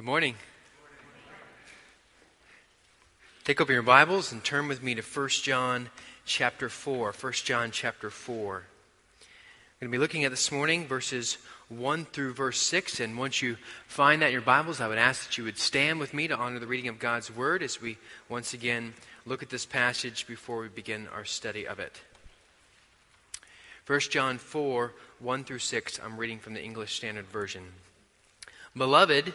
Good morning. Take open your Bibles and turn with me to 1 John chapter 4. 1 John chapter 4. I'm going to be looking at this morning verses 1 through verse 6. And once you find that in your Bibles, I would ask that you would stand with me to honor the reading of God's Word as we once again look at this passage before we begin our study of it. 1 John 4 1 through 6. I'm reading from the English Standard Version. Beloved,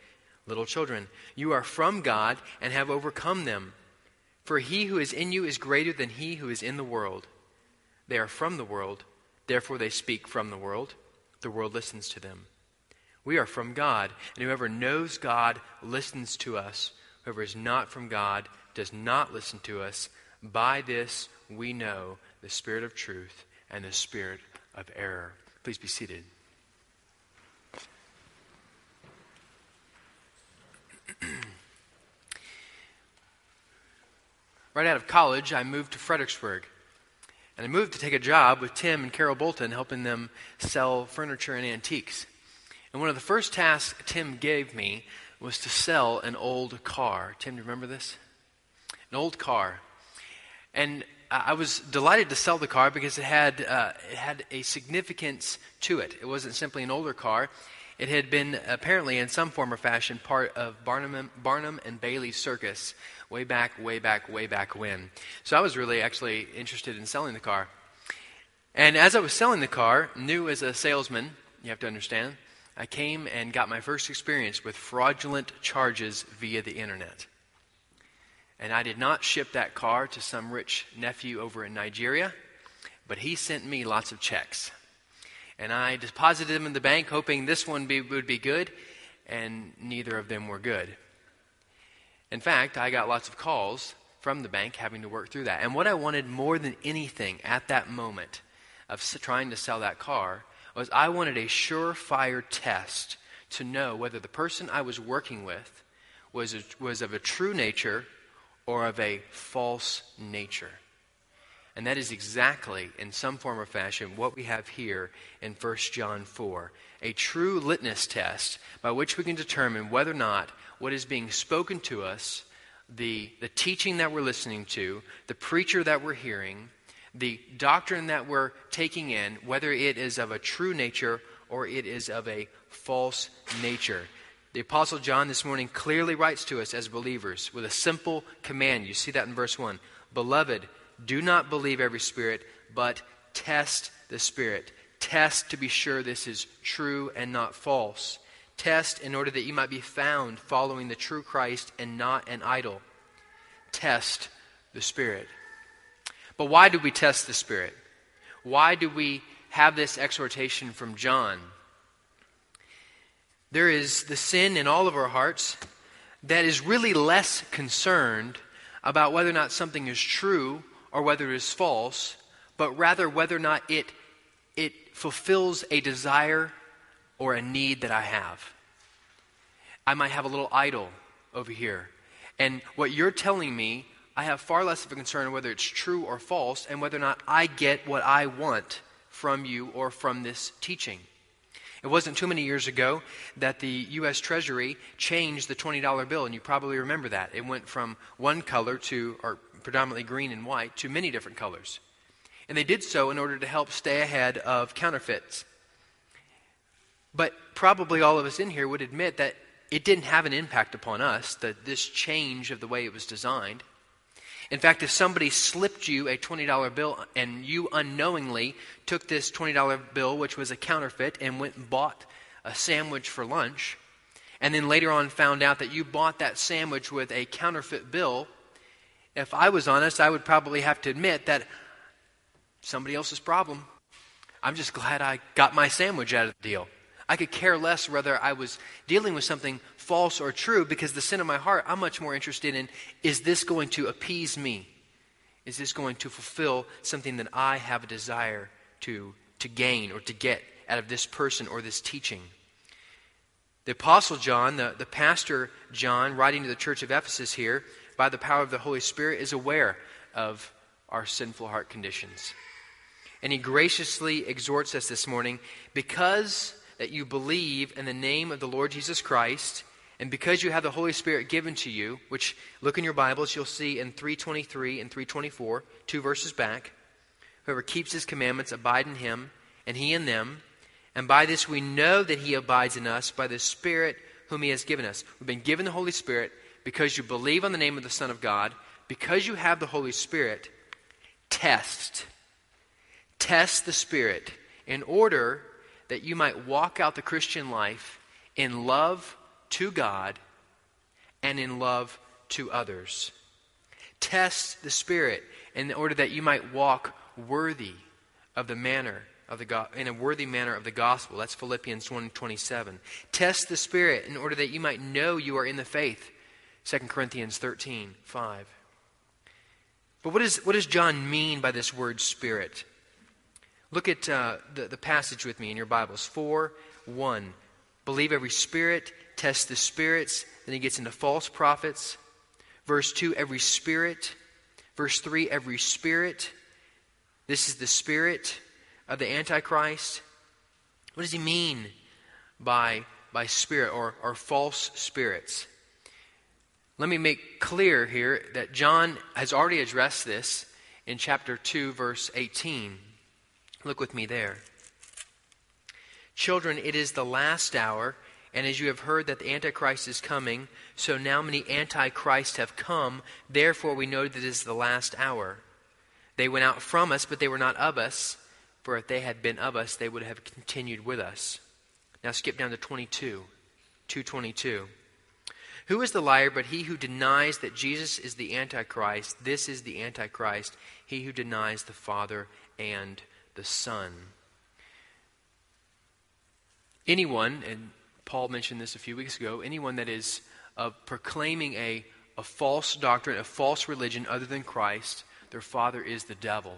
Little children, you are from God and have overcome them. For he who is in you is greater than he who is in the world. They are from the world, therefore they speak from the world. The world listens to them. We are from God, and whoever knows God listens to us. Whoever is not from God does not listen to us. By this we know the spirit of truth and the spirit of error. Please be seated. right out of college, I moved to Fredericksburg. And I moved to take a job with Tim and Carol Bolton, helping them sell furniture and antiques. And one of the first tasks Tim gave me was to sell an old car. Tim, do you remember this? An old car. And I was delighted to sell the car because it had, uh, it had a significance to it. It wasn't simply an older car, it had been apparently, in some form or fashion, part of Barnum, Barnum and Bailey Circus way back, way back, way back when. So I was really actually interested in selling the car. And as I was selling the car, new as a salesman, you have to understand, I came and got my first experience with fraudulent charges via the internet. And I did not ship that car to some rich nephew over in Nigeria, but he sent me lots of checks. And I deposited them in the bank, hoping this one be, would be good, and neither of them were good. In fact, I got lots of calls from the bank having to work through that. And what I wanted more than anything at that moment of trying to sell that car was I wanted a surefire test to know whether the person I was working with was, a, was of a true nature or of a false nature. And that is exactly, in some form or fashion, what we have here in 1 John 4 a true litmus test by which we can determine whether or not what is being spoken to us, the, the teaching that we're listening to, the preacher that we're hearing, the doctrine that we're taking in, whether it is of a true nature or it is of a false nature. The Apostle John this morning clearly writes to us as believers with a simple command. You see that in verse 1 Beloved, do not believe every spirit, but test the spirit. Test to be sure this is true and not false. Test in order that you might be found following the true Christ and not an idol. Test the spirit. But why do we test the spirit? Why do we have this exhortation from John? There is the sin in all of our hearts that is really less concerned about whether or not something is true or whether it is false, but rather whether or not it, it fulfills a desire or a need that I have. I might have a little idol over here. And what you're telling me, I have far less of a concern whether it's true or false and whether or not I get what I want from you or from this teaching. It wasn't too many years ago that the U.S. Treasury changed the $20 bill, and you probably remember that. It went from one color to, or predominantly green and white, to many different colors. And they did so in order to help stay ahead of counterfeits. But probably all of us in here would admit that it didn't have an impact upon us, that this change of the way it was designed. In fact, if somebody slipped you a $20 bill and you unknowingly took this $20 bill, which was a counterfeit, and went and bought a sandwich for lunch, and then later on found out that you bought that sandwich with a counterfeit bill, if I was honest, I would probably have to admit that somebody else's problem. I'm just glad I got my sandwich out of the deal. I could care less whether I was dealing with something false or true because the sin of my heart, I'm much more interested in is this going to appease me? Is this going to fulfill something that I have a desire to, to gain or to get out of this person or this teaching? The Apostle John, the, the pastor John, writing to the church of Ephesus here, by the power of the Holy Spirit, is aware of our sinful heart conditions. And he graciously exhorts us this morning because that you believe in the name of the Lord Jesus Christ, and because you have the Holy Spirit given to you, which look in your Bibles, you'll see in 323 and 324, two verses back. Whoever keeps his commandments abide in him, and he in them. And by this we know that he abides in us by the Spirit whom he has given us. We've been given the Holy Spirit because you believe on the name of the Son of God. Because you have the Holy Spirit, test. Test the Spirit in order that you might walk out the Christian life in love to God and in love to others. Test the Spirit in order that you might walk worthy of the manner of the go- in a worthy manner of the gospel. That's Philippians 1:27. Test the Spirit in order that you might know you are in the faith. 2 Corinthians 13, 5. But what, is, what does John mean by this word spirit? Look at uh, the, the passage with me in your Bibles. 4 1. Believe every spirit, test the spirits. Then he gets into false prophets. Verse 2, every spirit. Verse 3, every spirit. This is the spirit of the Antichrist. What does he mean by, by spirit or, or false spirits? Let me make clear here that John has already addressed this in chapter 2, verse 18. Look with me there. Children, it is the last hour, and as you have heard that the Antichrist is coming, so now many Antichrists have come. Therefore, we know that it is the last hour. They went out from us, but they were not of us, for if they had been of us, they would have continued with us. Now skip down to 22. 222. Who is the liar but he who denies that Jesus is the Antichrist? This is the Antichrist, he who denies the Father and the Son. Anyone, and Paul mentioned this a few weeks ago, anyone that is uh, proclaiming a, a false doctrine, a false religion other than Christ, their father is the devil.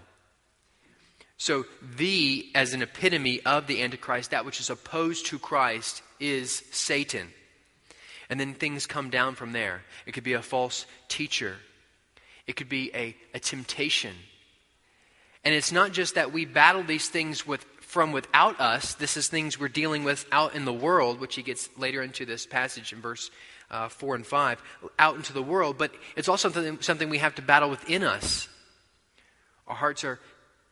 So, the, as an epitome of the Antichrist, that which is opposed to Christ, is Satan. And then things come down from there. It could be a false teacher, it could be a, a temptation. And it's not just that we battle these things with, from without us, this is things we're dealing with out in the world, which he gets later into this passage in verse uh, 4 and 5, out into the world, but it's also something, something we have to battle within us. Our hearts are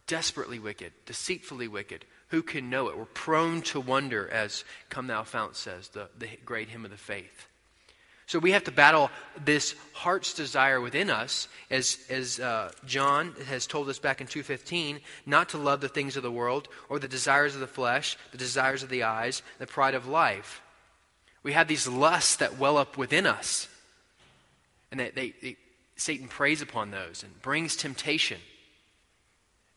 desperately wicked, deceitfully wicked. Who can know it? We're prone to wonder, as Come Thou Fount says, the, the great hymn of the faith. So we have to battle this heart's desire within us, as, as uh, John has told us back in 2.15, not to love the things of the world or the desires of the flesh, the desires of the eyes, the pride of life. We have these lusts that well up within us. And they, they, they Satan preys upon those and brings temptation.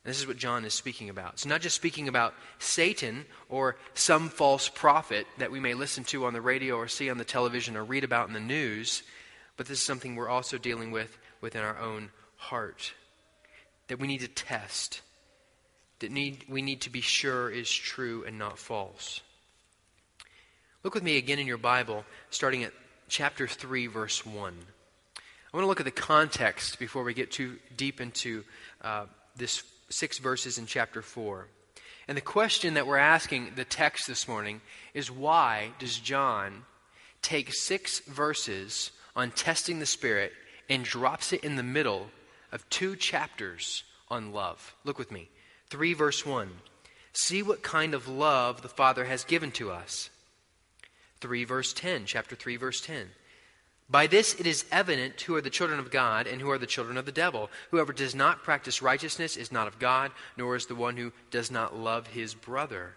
This is what John is speaking about. It's not just speaking about Satan or some false prophet that we may listen to on the radio or see on the television or read about in the news, but this is something we're also dealing with within our own heart that we need to test, that need, we need to be sure is true and not false. Look with me again in your Bible, starting at chapter 3, verse 1. I want to look at the context before we get too deep into uh, this six verses in chapter 4. And the question that we're asking the text this morning is why does John take six verses on testing the Spirit and drops it in the middle of two chapters on love? Look with me. 3 verse 1. See what kind of love the Father has given to us. 3 verse 10, chapter 3 verse 10. By this it is evident who are the children of God and who are the children of the devil. Whoever does not practice righteousness is not of God, nor is the one who does not love his brother.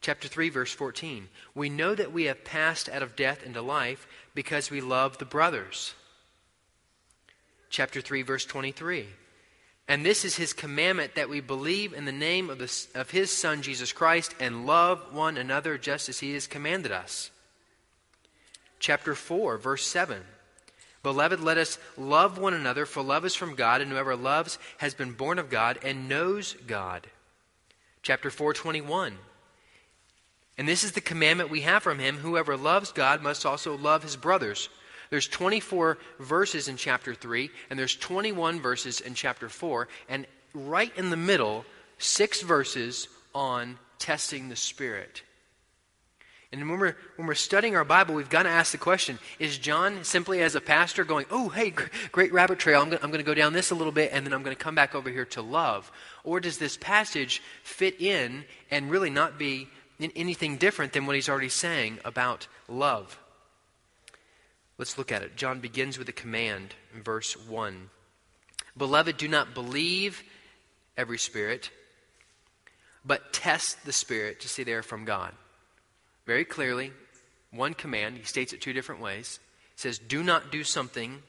Chapter 3, verse 14. We know that we have passed out of death into life because we love the brothers. Chapter 3, verse 23. And this is his commandment that we believe in the name of, the, of his Son, Jesus Christ, and love one another just as he has commanded us. Chapter 4, verse 7. Beloved, let us love one another, for love is from God, and whoever loves has been born of God and knows God. Chapter 421. And this is the commandment we have from him whoever loves God must also love his brothers. There's 24 verses in chapter 3, and there's 21 verses in chapter 4, and right in the middle, six verses on testing the Spirit. And when we're, when we're studying our Bible, we've got to ask the question Is John simply as a pastor going, oh, hey, great rabbit trail, I'm going to go down this a little bit, and then I'm going to come back over here to love? Or does this passage fit in and really not be anything different than what he's already saying about love? Let's look at it. John begins with a command in verse 1. Beloved, do not believe every spirit, but test the spirit to see they are from God. Very clearly, one command, he states it two different ways. He says, Do not do something,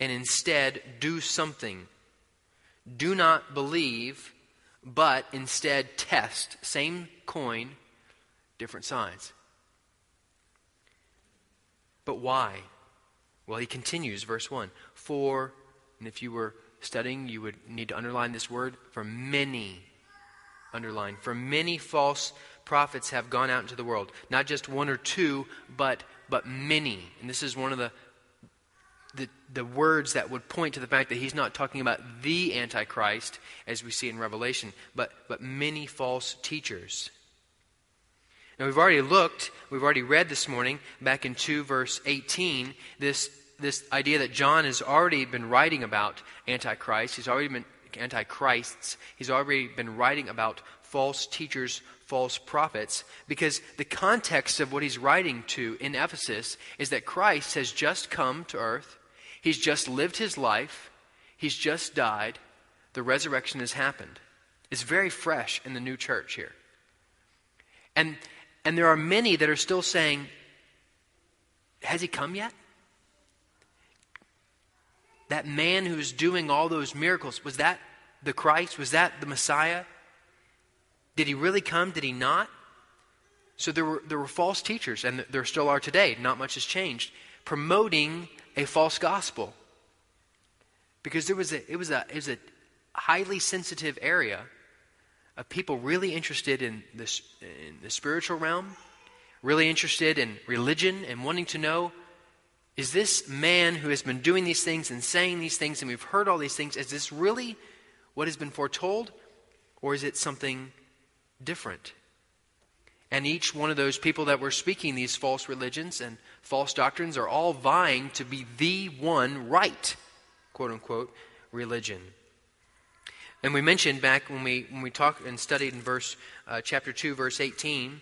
and instead do something. Do not believe, but instead test. Same coin, different sides. But why? Well, he continues, verse 1 For, and if you were studying, you would need to underline this word, for many, underline, for many false prophets have gone out into the world. Not just one or two, but, but many. And this is one of the, the, the words that would point to the fact that he's not talking about the Antichrist, as we see in Revelation, but, but many false teachers. Now, we've already looked, we've already read this morning, back in 2 verse 18, this, this idea that John has already been writing about Antichrist. He's already been Antichrists. He's already been writing about false teachers, false prophets, because the context of what he's writing to in Ephesus is that Christ has just come to earth. He's just lived his life. He's just died. The resurrection has happened. It's very fresh in the new church here. And and there are many that are still saying, Has he come yet? That man who's doing all those miracles, was that the Christ? Was that the Messiah? Did he really come? Did he not? So there were, there were false teachers, and there still are today, not much has changed, promoting a false gospel. Because there was a, it, was a, it was a highly sensitive area of people really interested in, this, in the spiritual realm, really interested in religion, and wanting to know is this man who has been doing these things and saying these things, and we've heard all these things, is this really what has been foretold, or is it something different? And each one of those people that were speaking these false religions and false doctrines are all vying to be the one right, quote unquote, religion. And we mentioned back when we when we talked and studied in verse uh, chapter two, verse eighteen,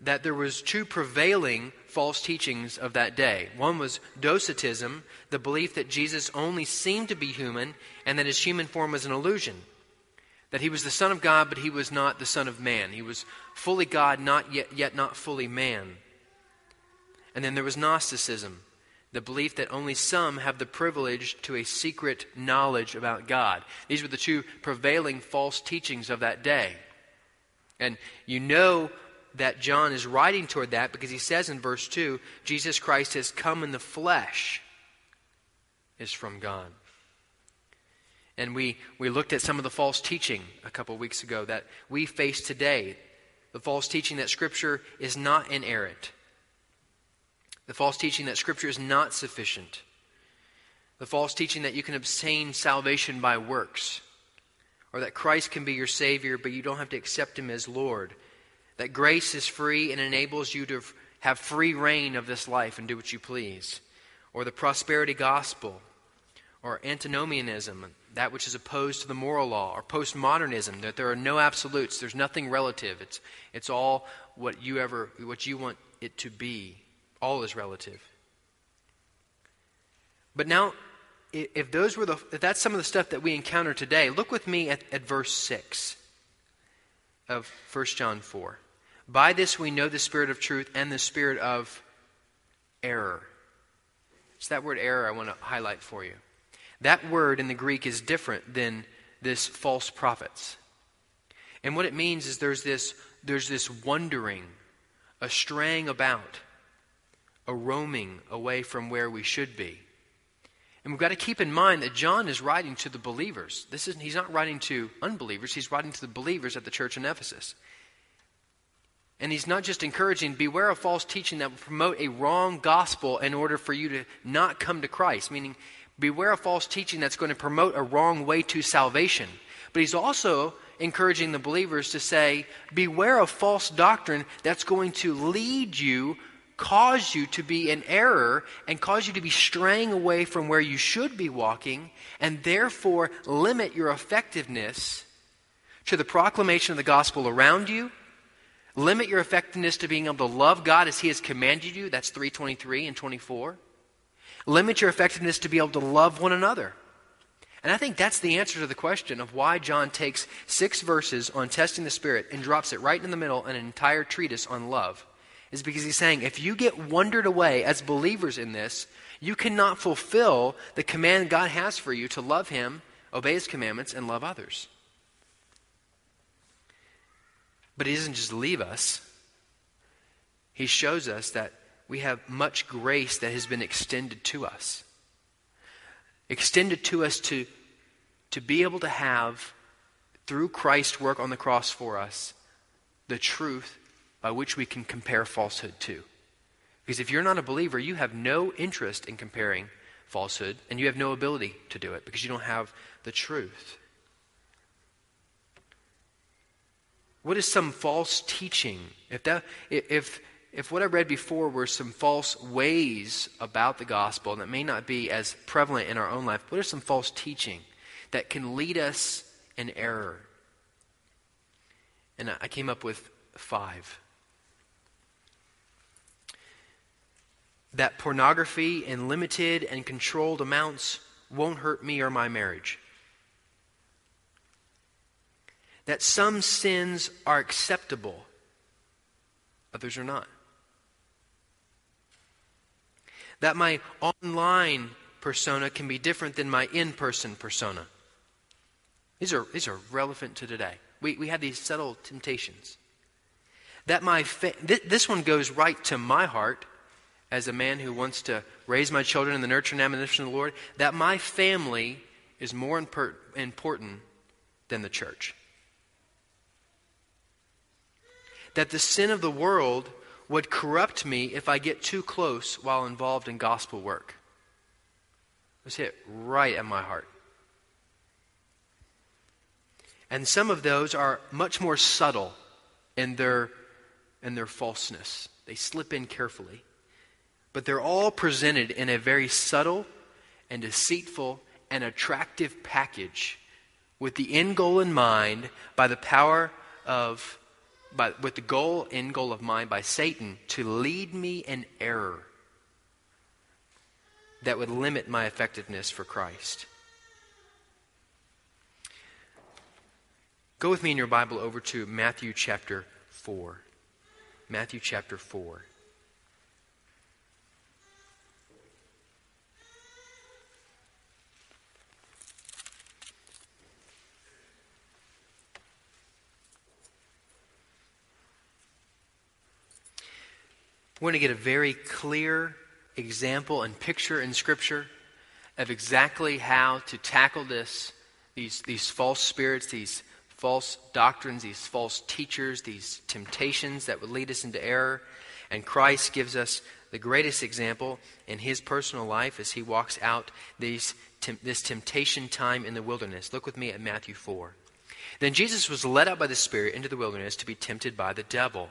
that there was two prevailing false teachings of that day. One was docetism, the belief that Jesus only seemed to be human and that his human form was an illusion. That he was the Son of God, but he was not the Son of Man. He was fully God, not yet, yet not fully man. And then there was Gnosticism, the belief that only some have the privilege to a secret knowledge about God. These were the two prevailing false teachings of that day. And you know that John is writing toward that because he says in verse 2 Jesus Christ has come in the flesh, is from God. And we, we looked at some of the false teaching a couple weeks ago that we face today. The false teaching that Scripture is not inerrant the false teaching that Scripture is not sufficient. The false teaching that you can obtain salvation by works. Or that Christ can be your Savior, but you don't have to accept Him as Lord. That grace is free and enables you to have free rein of this life and do what you please. Or the prosperity gospel. Or antinomianism, that which is opposed to the moral law. Or postmodernism, that there are no absolutes, there's nothing relative. It's, it's all what you ever what you want it to be. All is relative. But now, if those were the, if that's some of the stuff that we encounter today, look with me at, at verse 6 of 1 John 4. By this we know the spirit of truth and the spirit of error. It's that word error I want to highlight for you. That word in the Greek is different than this false prophets. And what it means is there's this, there's this wandering, a straying about, a roaming away from where we should be. And we've got to keep in mind that John is writing to the believers. This is, he's not writing to unbelievers, he's writing to the believers at the church in Ephesus. And he's not just encouraging, beware of false teaching that will promote a wrong gospel in order for you to not come to Christ, meaning beware of false teaching that's going to promote a wrong way to salvation. But he's also encouraging the believers to say, beware of false doctrine that's going to lead you cause you to be in error and cause you to be straying away from where you should be walking, and therefore limit your effectiveness to the proclamation of the gospel around you. Limit your effectiveness to being able to love God as He has commanded you. That's 323 and 24. Limit your effectiveness to be able to love one another. And I think that's the answer to the question of why John takes six verses on testing the Spirit and drops it right in the middle an entire treatise on love is because he's saying if you get wandered away as believers in this, you cannot fulfill the command God has for you to love Him, obey His commandments, and love others. But He doesn't just leave us, He shows us that we have much grace that has been extended to us. Extended to us to, to be able to have, through Christ's work on the cross for us, the truth by which we can compare falsehood to. Because if you're not a believer, you have no interest in comparing falsehood, and you have no ability to do it because you don't have the truth. What is some false teaching? If, that, if, if what I read before were some false ways about the gospel that may not be as prevalent in our own life, what are some false teaching that can lead us in error? And I came up with five. that pornography in limited and controlled amounts won't hurt me or my marriage. That some sins are acceptable, others are not. That my online persona can be different than my in person persona. These are, these are relevant to today. We, we have these subtle temptations. That my fa- th- this one goes right to my heart as a man who wants to raise my children in the nurture and admonition of the Lord, that my family is more imper- important than the church. That the sin of the world would corrupt me if I get too close while involved in gospel work. Let's hit right at my heart. And some of those are much more subtle in their, in their falseness. They slip in carefully but they're all presented in a very subtle and deceitful and attractive package with the end goal in mind by the power of by, with the goal end goal of mind by Satan to lead me in error that would limit my effectiveness for Christ. Go with me in your Bible over to Matthew chapter 4. Matthew chapter 4. We're going to get a very clear example and picture in Scripture of exactly how to tackle this, these, these false spirits, these false doctrines, these false teachers, these temptations that would lead us into error. And Christ gives us the greatest example in his personal life as he walks out these, this temptation time in the wilderness. Look with me at Matthew 4. Then Jesus was led out by the Spirit into the wilderness to be tempted by the devil.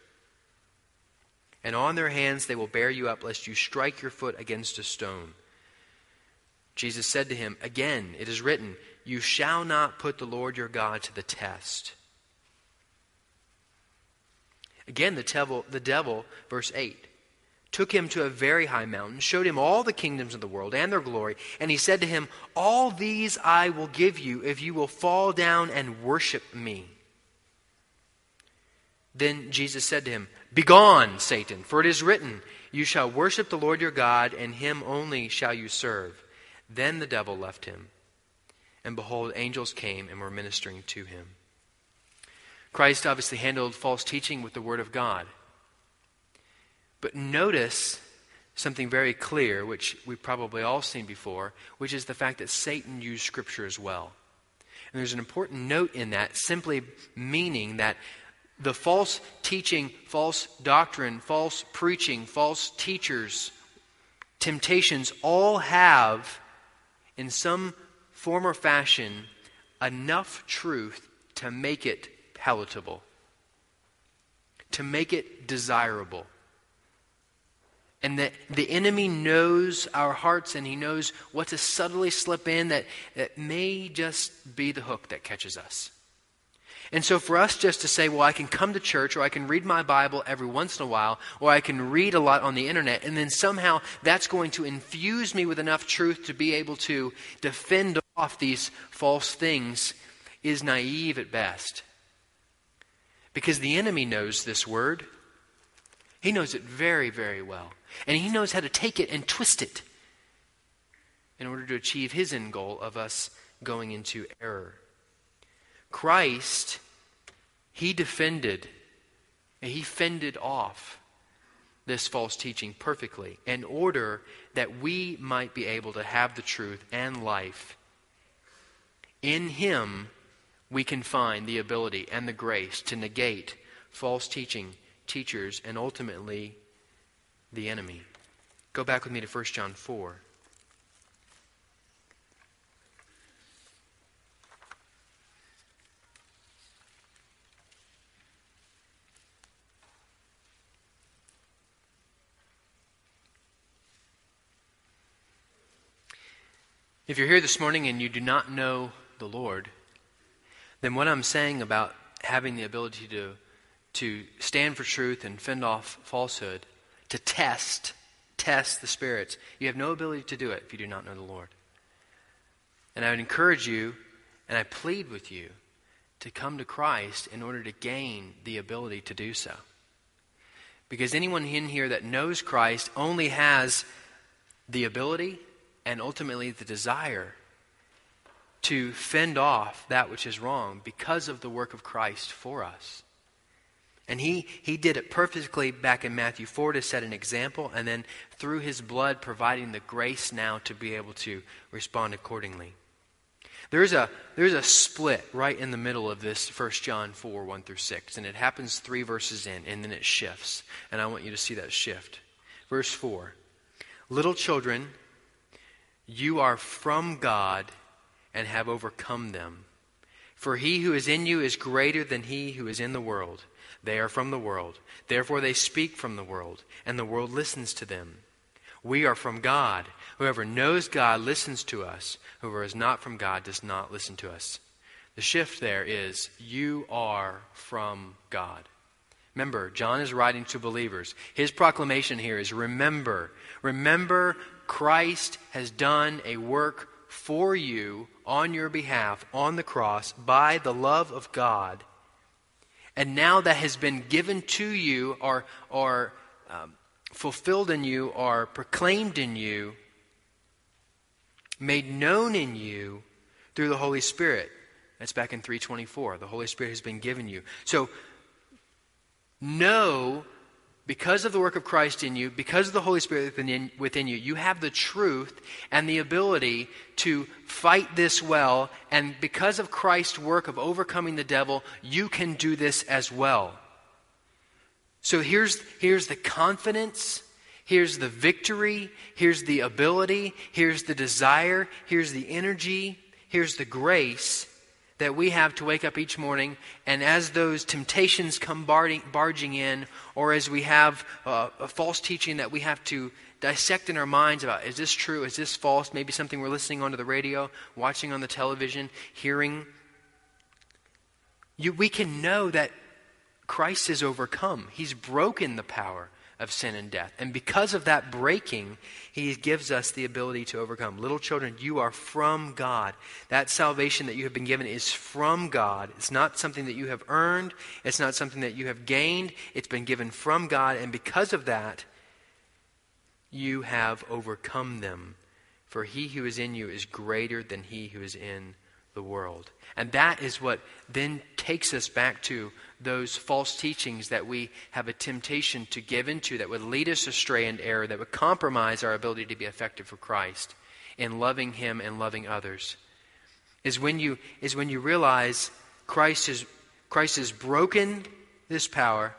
and on their hands they will bear you up, lest you strike your foot against a stone. Jesus said to him, Again, it is written, You shall not put the Lord your God to the test. Again, the devil, the devil, verse 8, took him to a very high mountain, showed him all the kingdoms of the world and their glory, and he said to him, All these I will give you if you will fall down and worship me. Then Jesus said to him, Begone, Satan, for it is written, You shall worship the Lord your God, and him only shall you serve. Then the devil left him. And behold, angels came and were ministering to him. Christ obviously handled false teaching with the Word of God. But notice something very clear, which we've probably all seen before, which is the fact that Satan used Scripture as well. And there's an important note in that, simply meaning that the false teaching, false doctrine, false preaching, false teachers, temptations all have, in some form or fashion, enough truth to make it palatable, to make it desirable. And that the enemy knows our hearts and he knows what to subtly slip in that, that may just be the hook that catches us. And so for us just to say, well, I can come to church or I can read my Bible every once in a while or I can read a lot on the internet and then somehow that's going to infuse me with enough truth to be able to defend off these false things is naive at best. Because the enemy knows this word. He knows it very, very well. And he knows how to take it and twist it in order to achieve his end goal of us going into error. Christ, he defended, and he fended off this false teaching perfectly in order that we might be able to have the truth and life. In him, we can find the ability and the grace to negate false teaching, teachers, and ultimately the enemy. Go back with me to 1 John 4. If you're here this morning and you do not know the Lord, then what I'm saying about having the ability to, to stand for truth and fend off falsehood, to test, test the spirits, you have no ability to do it if you do not know the Lord. And I would encourage you, and I plead with you, to come to Christ in order to gain the ability to do so. Because anyone in here that knows Christ only has the ability and ultimately the desire to fend off that which is wrong because of the work of Christ for us. And he, he did it perfectly back in Matthew 4 to set an example, and then through his blood providing the grace now to be able to respond accordingly. There's a, there's a split right in the middle of this 1 John 4 1 through 6, and it happens three verses in, and then it shifts. And I want you to see that shift. Verse 4 Little children, you are from God and have overcome them. For he who is in you is greater than he who is in the world. They are from the world. Therefore they speak from the world, and the world listens to them. We are from God. Whoever knows God listens to us. Whoever is not from God does not listen to us. The shift there is you are from God. Remember, John is writing to believers. His proclamation here is remember, remember Christ has done a work for you on your behalf on the cross by the love of God. And now that has been given to you or, or um, fulfilled in you or proclaimed in you, made known in you through the Holy Spirit. That's back in 324. The Holy Spirit has been given you. So know because of the work of Christ in you, because of the Holy Spirit within, within, you, you have the truth and the ability to fight this well. And because of Christ's work of overcoming the devil, you can do this as well. So here's, here's the confidence, here's the victory, here's the ability, here's the desire, here's the energy, here's the grace that we have to wake up each morning, and as those temptations come barging in, or as we have uh, a false teaching that we have to dissect in our minds about is this true? Is this false? Maybe something we're listening on to the radio, watching on the television, hearing. You, we can know that Christ has overcome. He's broken the power of sin and death. And because of that breaking, He gives us the ability to overcome. Little children, you are from God. That salvation that you have been given is from God. It's not something that you have earned, it's not something that you have gained. It's been given from God. And because of that, you have overcome them. For he who is in you is greater than he who is in the world. And that is what then takes us back to those false teachings that we have a temptation to give into that would lead us astray and error, that would compromise our ability to be effective for Christ in loving Him and loving others. Is when you, is when you realize Christ, is, Christ has broken this power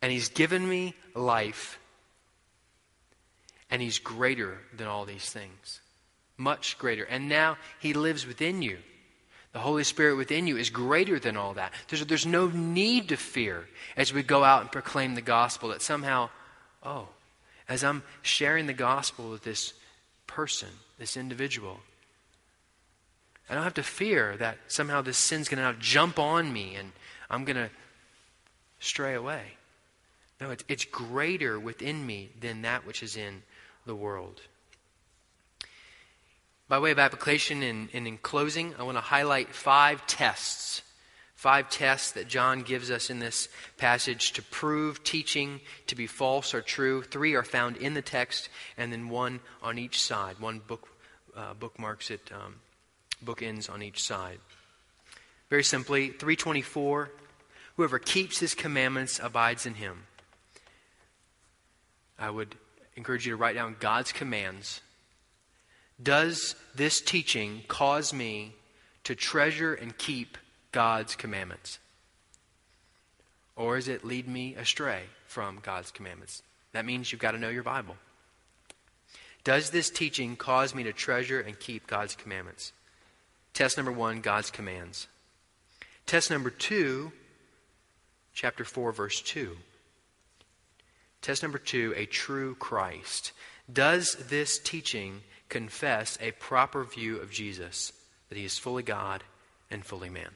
and He's given me life and He's greater than all these things much greater. And now He lives within you. The Holy Spirit within you is greater than all that. There's, there's no need to fear as we go out and proclaim the gospel that somehow, oh, as I'm sharing the gospel with this person, this individual, I don't have to fear that somehow this sin's going to now jump on me and I'm going to stray away. No, it's, it's greater within me than that which is in the world. By way of application and, and in closing, I want to highlight five tests. Five tests that John gives us in this passage to prove teaching to be false or true. Three are found in the text, and then one on each side. One book uh, bookmarks it, um, bookends on each side. Very simply, 324 Whoever keeps his commandments abides in him. I would encourage you to write down God's commands does this teaching cause me to treasure and keep God's commandments? Or does it lead me astray from God's commandments? That means you've got to know your Bible. Does this teaching cause me to treasure and keep God's commandments? Test number one God's commands. Test number two, chapter 4, verse 2. Test number two a true Christ. Does this teaching confess a proper view of Jesus, that he is fully God and fully man.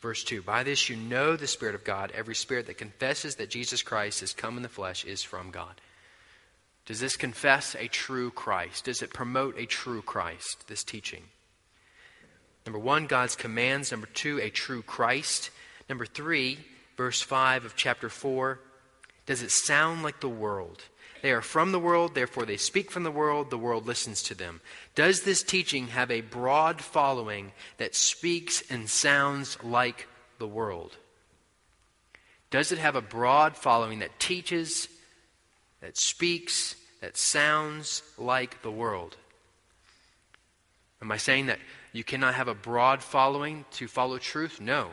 Verse 2 By this you know the Spirit of God. Every spirit that confesses that Jesus Christ has come in the flesh is from God. Does this confess a true Christ? Does it promote a true Christ, this teaching? Number one, God's commands. Number two, a true Christ. Number three, verse 5 of chapter 4, does it sound like the world? They are from the world, therefore they speak from the world, the world listens to them. Does this teaching have a broad following that speaks and sounds like the world? Does it have a broad following that teaches, that speaks, that sounds like the world? Am I saying that you cannot have a broad following to follow truth? No.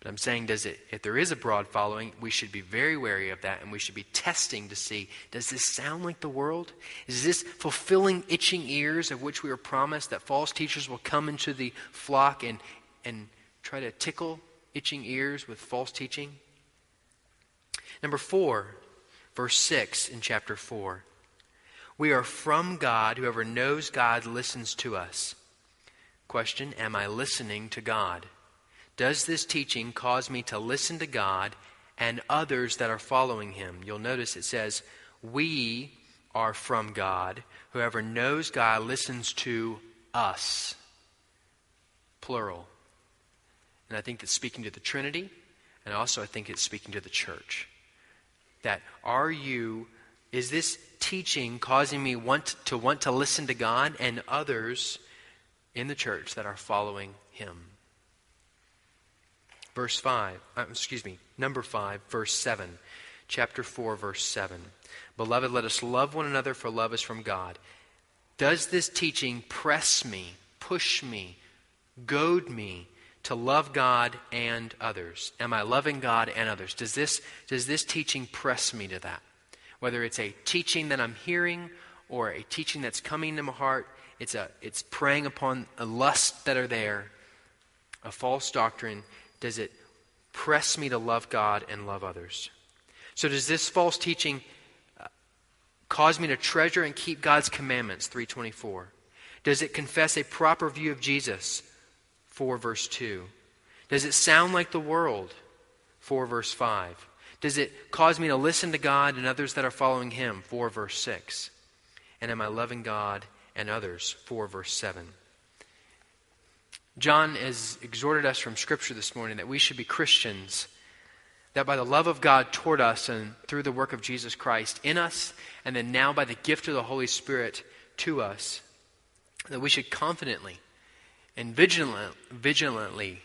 But I'm saying, does it, if there is a broad following, we should be very wary of that and we should be testing to see does this sound like the world? Is this fulfilling itching ears of which we are promised that false teachers will come into the flock and, and try to tickle itching ears with false teaching? Number four, verse 6 in chapter 4. We are from God. Whoever knows God listens to us. Question Am I listening to God? Does this teaching cause me to listen to God and others that are following him? You'll notice it says, We are from God. Whoever knows God listens to us. Plural. And I think it's speaking to the Trinity, and also I think it's speaking to the church. That are you, is this teaching causing me want to want to listen to God and others in the church that are following him? Verse 5, uh, excuse me, number 5, verse 7. Chapter 4, verse 7. Beloved, let us love one another, for love is from God. Does this teaching press me, push me, goad me to love God and others? Am I loving God and others? Does this, does this teaching press me to that? Whether it's a teaching that I'm hearing or a teaching that's coming to my heart, it's, a, it's preying upon a lust that are there, a false doctrine does it press me to love God and love others? So, does this false teaching uh, cause me to treasure and keep God's commandments? 324. Does it confess a proper view of Jesus? 4 verse 2. Does it sound like the world? 4 verse 5. Does it cause me to listen to God and others that are following Him? 4 verse 6. And am I loving God and others? 4 verse 7. John has exhorted us from Scripture this morning that we should be Christians that by the love of God toward us and through the work of Jesus Christ in us, and then now by the gift of the Holy Spirit to us, that we should confidently and vigilant, vigilantly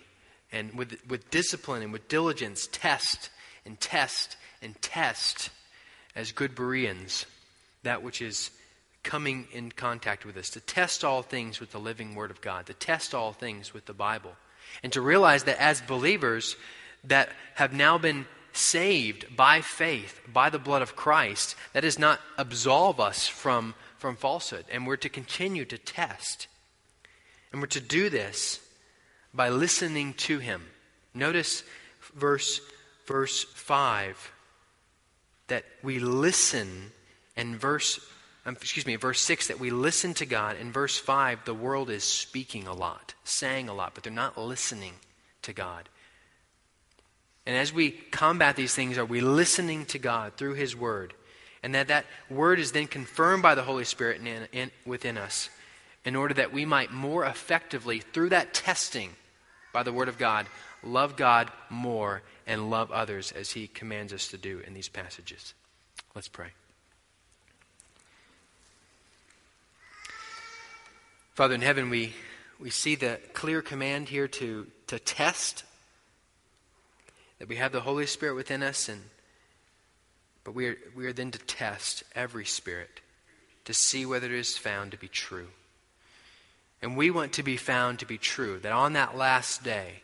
and with, with discipline and with diligence test and test and test as good Bereans that which is coming in contact with us, to test all things with the living Word of God, to test all things with the Bible, and to realize that as believers, that have now been saved by faith, by the blood of Christ, that does not absolve us from, from falsehood. And we're to continue to test. And we're to do this by listening to Him. Notice verse, verse 5 that we listen, and verse, um, excuse me, verse 6 that we listen to God. In verse 5, the world is speaking a lot, saying a lot, but they're not listening to God. And as we combat these things, are we listening to God through His Word? And that that Word is then confirmed by the Holy Spirit in, in, within us in order that we might more effectively, through that testing by the Word of God, love God more and love others as He commands us to do in these passages. Let's pray. Father in heaven, we, we see the clear command here to, to test that we have the Holy Spirit within us, and but we are, we are then to test every spirit to see whether it is found to be true. And we want to be found to be true, that on that last day,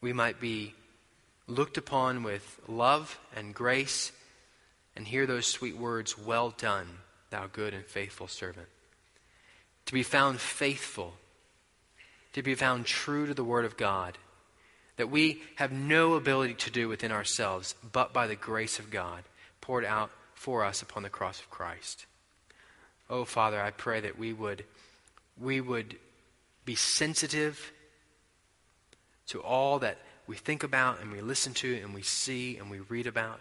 we might be looked upon with love and grace and hear those sweet words, Well done, thou good and faithful servant. To be found faithful, to be found true to the Word of God that we have no ability to do within ourselves but by the grace of God poured out for us upon the cross of Christ. Oh, Father, I pray that we would, we would be sensitive to all that we think about and we listen to and we see and we read about.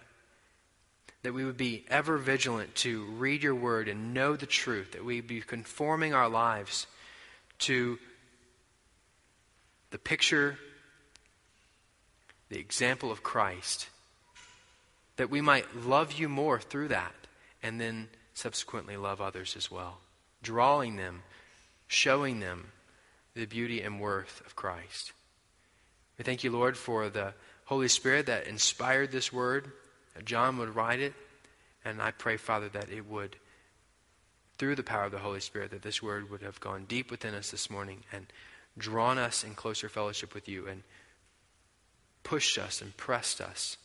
That we would be ever vigilant to read your word and know the truth. That we would be conforming our lives to the picture the example of Christ, that we might love you more through that and then subsequently love others as well, drawing them, showing them the beauty and worth of Christ. We thank you, Lord, for the Holy Spirit that inspired this word, John would write it, and I pray, Father, that it would, through the power of the Holy Spirit, that this word would have gone deep within us this morning and drawn us in closer fellowship with you and pushed us and pressed us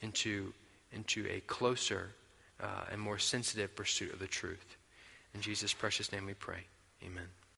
into, into a closer uh, and more sensitive pursuit of the truth. In Jesus' precious name we pray. Amen.